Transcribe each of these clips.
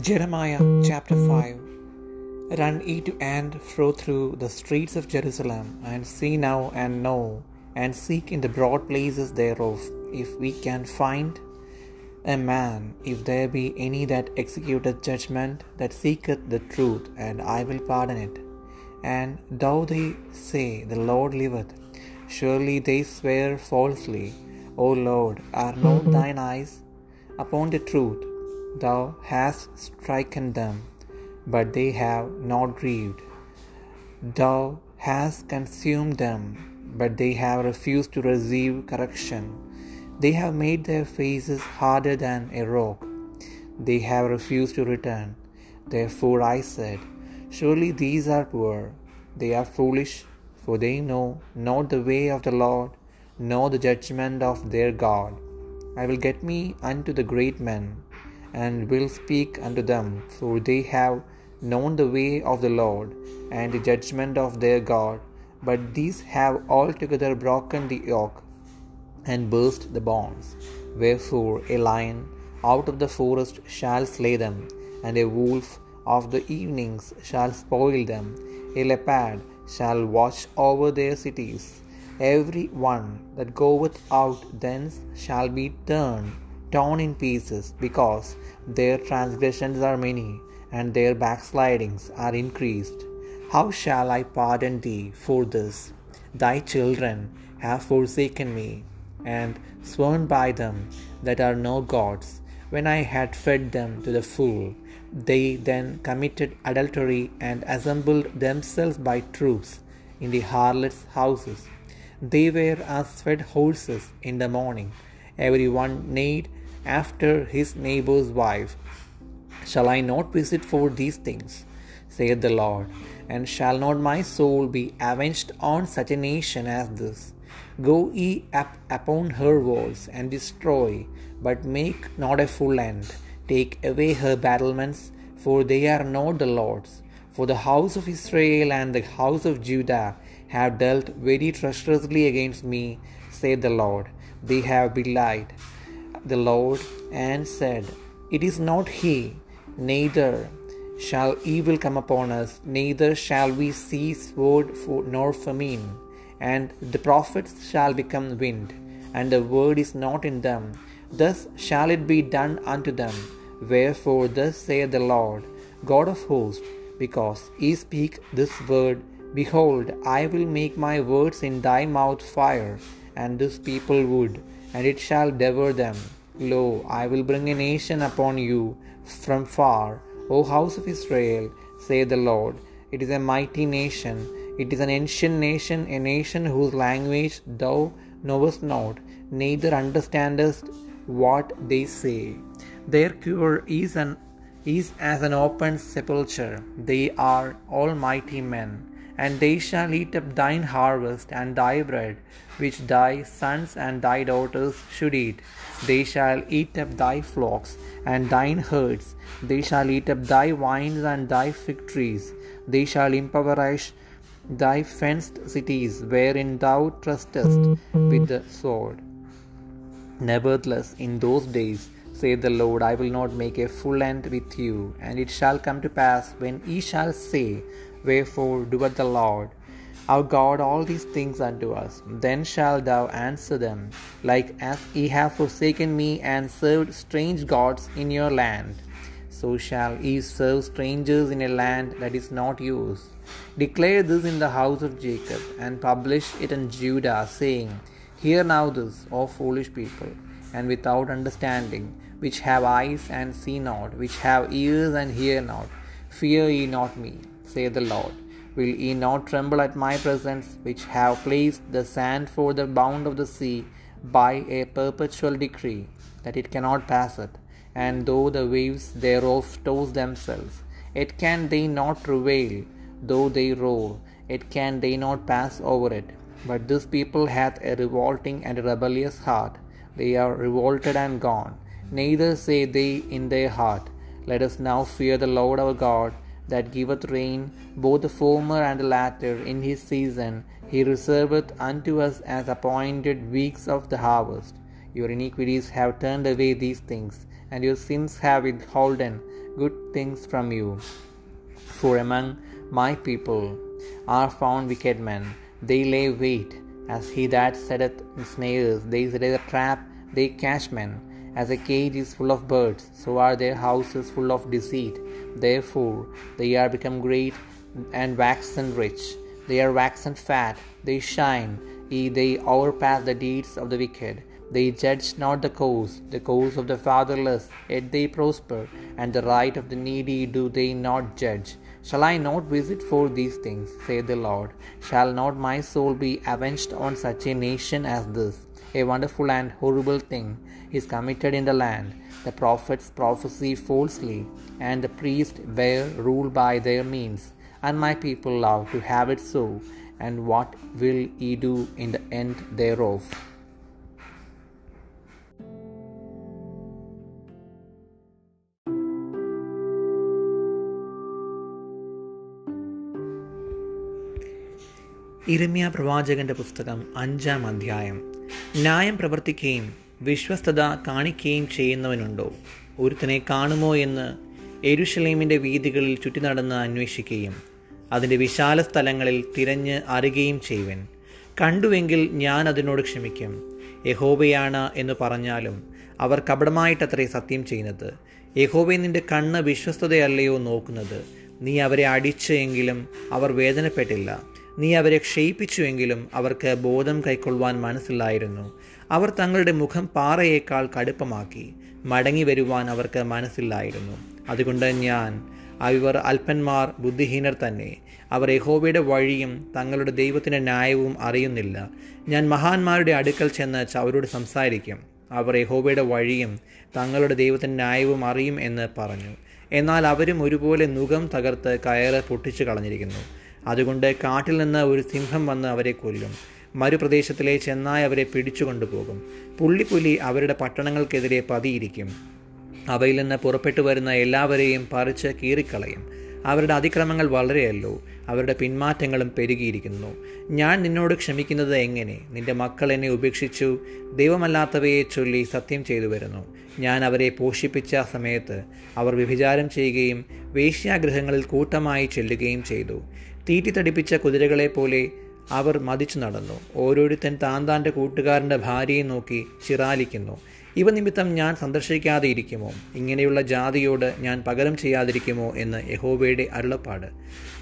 Jeremiah chapter 5 Run ye to and fro through the streets of Jerusalem, and see now and know, and seek in the broad places thereof, if we can find a man, if there be any that executeth judgment, that seeketh the truth, and I will pardon it. And though they say, The Lord liveth, surely they swear falsely. O Lord, are not thine eyes upon the truth? Thou hast stricken them, but they have not grieved. Thou hast consumed them, but they have refused to receive correction. They have made their faces harder than a rock. They have refused to return. Therefore I said, Surely these are poor. They are foolish, for they know not the way of the Lord, nor the judgment of their God. I will get me unto the great men and will speak unto them, for they have known the way of the Lord and the judgment of their God. But these have altogether broken the yoke and burst the bonds. Wherefore a lion out of the forest shall slay them, and a wolf of the evenings shall spoil them. A leopard shall watch over their cities. Every one that goeth out thence shall be turned torn in pieces, because their transgressions are many, and their backslidings are increased. How shall I pardon thee for this? Thy children have forsaken me, and sworn by them that are no gods, when I had fed them to the full. They then committed adultery and assembled themselves by troops in the harlots' houses. They were as fed horses in the morning. Every one neighed after his neighbor's wife. Shall I not visit for these things? saith the Lord, and shall not my soul be avenged on such a nation as this? Go ye up upon her walls and destroy, but make not a full end. Take away her battlements, for they are not the Lord's. For the house of Israel and the house of Judah have dealt very treacherously against me, saith the Lord. They have belied the Lord and said, It is not he, neither shall evil come upon us, neither shall we see sword nor famine. And the prophets shall become wind, and the word is not in them. Thus shall it be done unto them. Wherefore, thus saith the Lord, God of hosts, because ye speak this word, behold, I will make my words in thy mouth fire, and this people wood, and it shall devour them. Lo, I will bring a nation upon you from far, O house of Israel, saith the Lord. It is a mighty nation, it is an ancient nation, a nation whose language thou knowest not, neither understandest what they say. Their cure is an is as an open sepulchre. They are almighty men and they shall eat up thine harvest and thy bread, which thy sons and thy daughters should eat. They shall eat up thy flocks and thine herds. They shall eat up thy vines and thy fig trees. They shall impoverish thy fenced cities, wherein thou trustest with the sword. Nevertheless, in those days, saith the Lord, I will not make a full end with you. And it shall come to pass when ye shall say, Wherefore doeth the Lord our God all these things unto us? Then shalt thou answer them, like as ye have forsaken me and served strange gods in your land. So shall ye serve strangers in a land that is not yours. Declare this in the house of Jacob, and publish it in Judah, saying, Hear now this, O foolish people, and without understanding, which have eyes and see not, which have ears and hear not. Fear ye not me, saith the Lord. Will ye not tremble at my presence, which have placed the sand for the bound of the sea by a perpetual decree, that it cannot pass it? And though the waves thereof toss themselves, yet can they not prevail. Though they roar, yet can they not pass over it. But this people hath a revolting and rebellious heart. They are revolted and gone. Neither say they in their heart, Let us now fear the Lord our God, that giveth rain, both the former and the latter, in his season. He reserveth unto us as appointed weeks of the harvest. Your iniquities have turned away these things, and your sins have withholden good things from you. For among my people are found wicked men. They lay wait, as he that setteth snares. They set a trap, they catch men. As a cage is full of birds, so are their houses full of deceit. Therefore they are become great and waxen rich. They are waxen fat, they shine, ye they overpass the deeds of the wicked. They judge not the cause, the cause of the fatherless, yet they prosper, and the right of the needy do they not judge. Shall I not visit for these things, saith the Lord? Shall not my soul be avenged on such a nation as this? A wonderful and horrible thing is committed in the land. The prophets prophesy falsely, and the priests bear rule by their means. And my people love to have it so. And what will ye do in the end thereof? ഇരമ്യ പ്രവാചകന്റെ പുസ്തകം അഞ്ചാം അധ്യായം ന്യായം പ്രവർത്തിക്കുകയും വിശ്വസ്തത കാണിക്കുകയും ചെയ്യുന്നവനുണ്ടോ? ഒരുത്തനെ കാണുമോ എന്ന് എരുഷലേമിന്റെ വീതികളിൽ ചുറ്റി നടന്ന് അന്വേഷിക്കുകയും അതിന്റെ വിശാല സ്ഥലങ്ങളിൽ തിരഞ്ഞ് അറിയുകയും ചെയ്യുവൻ. കണ്ടുവെങ്കിൽ ഞാൻ അതിനോട് ക്ഷമിക്കും. യഹോബയാണ് എന്ന് പറഞ്ഞാലും അവർ കപടമായിട്ടത്രേ സത്യം ചെയ്യുന്നത്. യഹോബെ നിന്റെ കണ്ണ് വിശ്വസ്തതയല്ലയോ നോക്കുന്നത്. നീ അവരെ അടിച്ചെങ്കിലും അവർ വേദനപ്പെട്ടില്ല. നീ അവരെ ക്ഷയിപ്പിച്ചുവെങ്കിലും അവർക്ക് ബോധം കൈക്കൊള്ളുവാൻ മനസ്സില്ലായിരുന്നു. അവർ തങ്ങളുടെ മുഖം പാറയേക്കാൾ കടുപ്പമാക്കി മടങ്ങി വരുവാൻ അവർക്ക് മനസ്സില്ലായിരുന്നു. അതുകൊണ്ട് ഞാൻ അവർ അല്പന്മാർ ബുദ്ധിഹീനർ തന്നെ അവർ യഹോബയുടെ വഴിയും തങ്ങളുടെ ദൈവത്തിന്റെ ന്യായവും അറിയുന്നില്ല. ഞാൻ മഹാന്മാരുടെ അടുക്കൽ ചെന്ന് അവരോട് സംസാരിക്കും. അവർ യഹോബയുടെ വഴിയും തങ്ങളുടെ ദൈവത്തിന്റെ ന്യായവും അറിയും എന്ന് പറഞ്ഞു. എന്നാൽ അവരും ഒരുപോലെ നുഖം തകർത്ത് കയറ് പൊട്ടിച്ചു കളഞ്ഞിരിക്കുന്നു. അതുകൊണ്ട് കാട്ടിൽ നിന്ന് ഒരു സിംഹം വന്ന് അവരെ കൊല്ലും. മരുപ്രദേശത്തിലെ ചെന്നായ് അവരെ പിടിച്ചു കൊണ്ടുപോകും. പുള്ളിപ്പുലി അവരുടെ പട്ടണങ്ങൾക്കെതിരെ പതിയിരിക്കും. അവയിൽ നിന്ന് പുറപ്പെട്ടു വരുന്ന എല്ലാവരെയും പറിച്ച് കീറിക്കളയും. അവരുടെ അതിക്രമങ്ങൾ വളരെയല്ലോ. അവരുടെ പിന്മാറ്റങ്ങളും പെരുകിയിരിക്കുന്നു. ഞാൻ നിന്നോട് ക്ഷമിക്കുന്നത് എങ്ങനെ? നിന്റെ മക്കൾ എന്നെ ഉപേക്ഷിച്ചു. ദൈവമല്ലാത്തവയെ ചൊല്ലി സത്യം ചെയ്തു വരുന്നു. ഞാൻ അവരെ പോഷിപ്പിച്ച സമയത്ത് അവർ വ്യഭിചാരം ചെയ്യുകയും വേശ്യാഗ്രഹങ്ങളിൽ കൂട്ടമായി ചെല്ലുകയും ചെയ്തു. തീറ്റിത്തടിപ്പിച്ച കുതിരകളെ പോലെ അവർ മതിച്ചു നടന്നു. ഓരോരുത്തൻ താൻ താന്റെ കൂട്ടുകാരന്റെ ഭാര്യയെ നോക്കി ചിറാലിക്കുന്നു. ഇവ നിമിത്തം ഞാൻ സന്ദർശിക്കാതെ ഇരിക്കുമോ ഇങ്ങനെയുള്ള ജാതിയോട് ഞാൻ പകരം ചെയ്യാതിരിക്കുമോ എന്ന് യഹോബയുടെ അരുളപ്പാട്.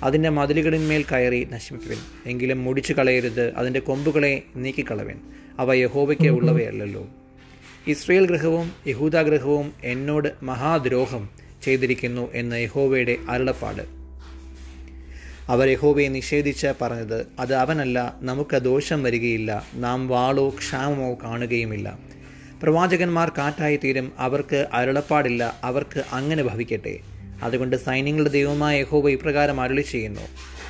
അതിന്റെ മതിലുകളിന്മേൽ കയറി നശിപ്പിൻ എങ്കിലും മുടിച്ചു കളയരുത് അതിന്റെ കൊമ്പുകളെ നീക്കിക്കളവൻ. അവ യഹോബയ്ക്ക് ഉള്ളവയല്ലല്ലോ. ഇസ്രയേൽ ഗൃഹവും യഹൂദ ഗൃഹവും എന്നോട് മഹാദ്രോഹം ചെയ്തിരിക്കുന്നു എന്ന് യഹോവയുടെ അരുളപ്പാട്. അവർ യഹോബയെ നിഷേധിച്ച് പറഞ്ഞത് അത് അവനല്ല നമുക്ക് ദോഷം വരികയില്ല നാം വാളോ ക്ഷാമമോ കാണുകയുമില്ല. പ്രവാചകന്മാർ കാറ്റായി തീരും അവർക്ക് അരുളപ്പാടില്ല അവർക്ക് അങ്ങനെ ഭവിക്കട്ടെ. അതുകൊണ്ട് സൈന്യങ്ങളുടെ ദൈവമായ യഹോബ ഇപ്രകാരം അരുളി ചെയ്യുന്നു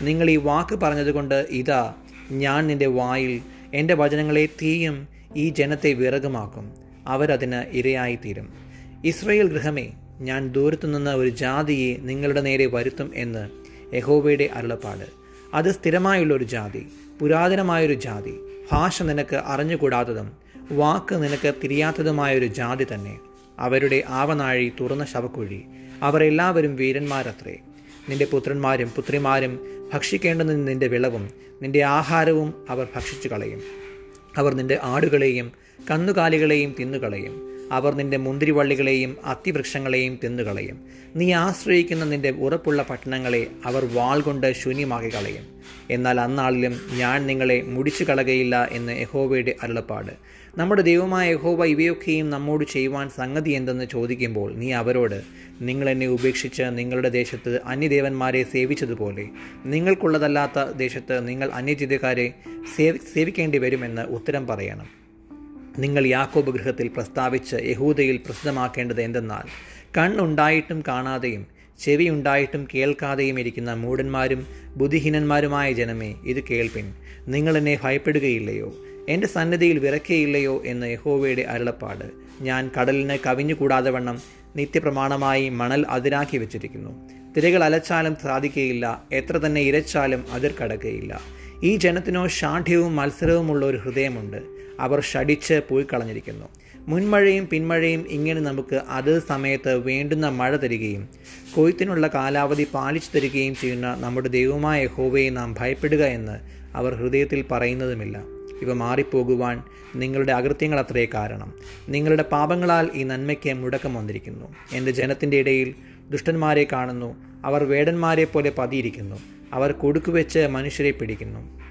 നിങ്ങൾ ഈ വാക്ക് പറഞ്ഞതുകൊണ്ട് ഇതാ ഞാൻ നിന്റെ വായിൽ എന്റെ വചനങ്ങളെ തീയും ഈ ജനത്തെ വിറകുമാക്കും. അവരതിന് ഇരയായിത്തീരും ഇസ്രയേൽ ഗൃഹമേ ഞാൻ ദൂരത്തുനിന്ന് ഒരു ജാതിയെ നിങ്ങളുടെ നേരെ വരുത്തും എന്ന് യഹോവയുടെ അരുളപ്പാട്. അത് സ്ഥിരമായുള്ളൊരു ജാതി പുരാതനമായൊരു ജാതി ഭാഷ നിനക്ക് അറിഞ്ഞുകൂടാത്തതും വാക്ക് നിനക്ക് തിരിയാത്തതുമായൊരു ജാതി തന്നെ. അവരുടെ ആവനാഴി തുറന്ന ശവക്കുഴി. അവർ എല്ലാവരും വീരന്മാരത്രേ. നിന്റെ പുത്രന്മാരും പുത്രിമാരും ഭക്ഷിക്കേണ്ടുന്ന നിന്റെ വിളവും നിന്റെ ആഹാരവും അവർ ഭക്ഷിച്ചു കളയും അവർ നിന്റെ ആടുകളെയും കന്നുകാലികളെയും തിന്നുകളയും. അവർ നിന്റെ മുന്തിരിവള്ളികളെയും അത്തിവൃക്ഷങ്ങളെയും തിന്നുകളയും. നീ ആശ്രയിക്കുന്ന നിന്റെ ഉറപ്പുള്ള പട്ടണങ്ങളെ അവർ വാൾ കൊണ്ട് ശൂന്യമാക്കി കളയും എന്നാൽ അന്നാളിലും ഞാൻ നിങ്ങളെ മുടിച്ചു കളകയില്ല എന്ന് യഹോവയുടെ അരുളപ്പാട്. നമ്മുടെ ദൈവമായ യഹോവ ഇവയൊക്കെയും നമ്മോട് ചെയ്യുവാൻ സംഗതി എന്തെന്ന് ചോദിക്കുമ്പോൾ നീ അവരോട് നിങ്ങൾ എന്നെ ഉപേക്ഷിച്ച് നിങ്ങളുടെ ദേശത്ത് അന്യദേവന്മാരെ സേവിച്ചതുപോലെ നിങ്ങൾക്കുള്ളതല്ലാത്ത ദേശത്ത് നിങ്ങൾ അന്യജിതക്കാരെ സേവി സേവിക്കേണ്ടി വരുമെന്ന് ഉത്തരം പറയണം. നിങ്ങൾ യാക്കോബ് ഗൃഹത്തിൽ പ്രസ്താവിച്ച് യഹൂദയിൽ പ്രസിദ്ധമാക്കേണ്ടത് എന്തെന്നാൽ കണ്ണുണ്ടായിട്ടും കാണാതെയും ചെവി ഉണ്ടായിട്ടും കേൾക്കാതെയും ഇരിക്കുന്ന മൂടന്മാരും ബുദ്ധിഹീനന്മാരുമായ ജനമേ ഇത് കേൾപ്പിൻ. നിങ്ങൾ എന്നെ ഭയപ്പെടുകയില്ലയോ? എന്റെ സന്നദ്ധിയിൽ വിറക്കുകയില്ലയോ എന്ന് യഹോവയുടെ അരുളപ്പാട്. ഞാൻ കടലിന് കവിഞ്ഞുകൂടാതെ വണ്ണം നിത്യപ്രമാണമായി മണൽ അതിരാക്കി വെച്ചിരിക്കുന്നു. തിരകൾ അലച്ചാലും സാധിക്കുകയില്ല എത്ര തന്നെ ഇരച്ചാലും അതിർ കടക്കുകയില്ല ഈ ജനത്തിനോ ഷാഠ്യവും മത്സരവുമുള്ള ഒരു ഹൃദയമുണ്ട്. അവർ ഷടിച്ച് പോയി കളഞ്ഞിരിക്കുന്നു മുൻമഴയും പിന്മഴയും ഇങ്ങനെ നമുക്ക് അത് സമയത്ത് വേണ്ടുന്ന മഴ തരികയും കൊയ്ത്തിനുള്ള കാലാവധി പാലിച്ചു തരികയും ചെയ്യുന്ന നമ്മുടെ ദൈവമായ ഹോവയെ നാം ഭയപ്പെടുക എന്ന് അവർ ഹൃദയത്തിൽ പറയുന്നതുമില്ല. ഇവ മാറിപ്പോകുവാൻ നിങ്ങളുടെ അകൃത്യങ്ങൾ അത്രേ കാരണം. നിങ്ങളുടെ പാപങ്ങളാൽ ഈ നന്മയ്ക്ക് മുടക്കം വന്നിരിക്കുന്നു. എന്റെ ജനത്തിന്റെ ഇടയിൽ ദുഷ്ടന്മാരെ കാണുന്നു. അവർ വേടന്മാരെ പോലെ പതിയിരിക്കുന്നു. അവർ കൊടുക്കുവെച്ച് മനുഷ്യരെ പിടിക്കുന്നു.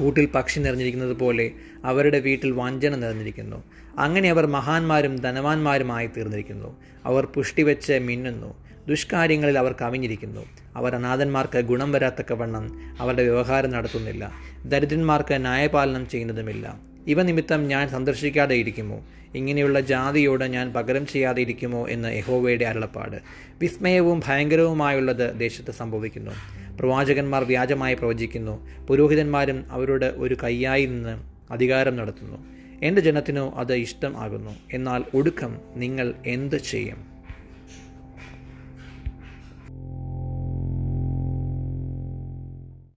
കൂട്ടിൽ പക്ഷി നിറഞ്ഞിരിക്കുന്നത് പോലെ അവരുടെ വീട്ടിൽ വഞ്ചന നിറഞ്ഞിരിക്കുന്നു. അങ്ങനെ അവർ മഹാന്മാരും ധനവാന്മാരുമായി തീർന്നിരിക്കുന്നു. അവർ പുഷ്ടി വെച്ച് മിന്നുന്നു. ദുഷ്കാര്യങ്ങളിൽ അവർ കവിഞ്ഞിരിക്കുന്നു. അവർ അനാഥന്മാർക്ക് ഗുണം വരാത്തക്കവണ്ണം അവരുടെ വ്യവഹാരം നടത്തുന്നില്ല. ദരിദ്രന്മാർക്ക് ന്യായപാലനം ചെയ്യുന്നതുമില്ല. ഇവ നിമിത്തം ഞാൻ സന്ദർശിക്കാതെ ഇരിക്കുമോ? ഇങ്ങനെയുള്ള ജാതിയോട് ഞാൻ പകരം ചെയ്യാതെ ഇരിക്കുമോ എന്ന് യഹോവയുടെ അരുളപ്പാട്. വിസ്മയവും ഭയങ്കരവുമായുള്ളത് ദേശത്ത് സംഭവിക്കുന്നു. പ്രവാചകന്മാർ വ്യാജമായി പ്രവചിക്കുന്നു. പുരോഹിതന്മാരും അവരുടെ ഒരു കയ്യായി നിന്ന് അധികാരം നടത്തുന്നു. എന്റെ ജനത്തിനോ അത് ഇഷ്ടം ആകുന്നു. എന്നാൽ ഒടുക്കം നിങ്ങൾ എന്ത് ചെയ്യും?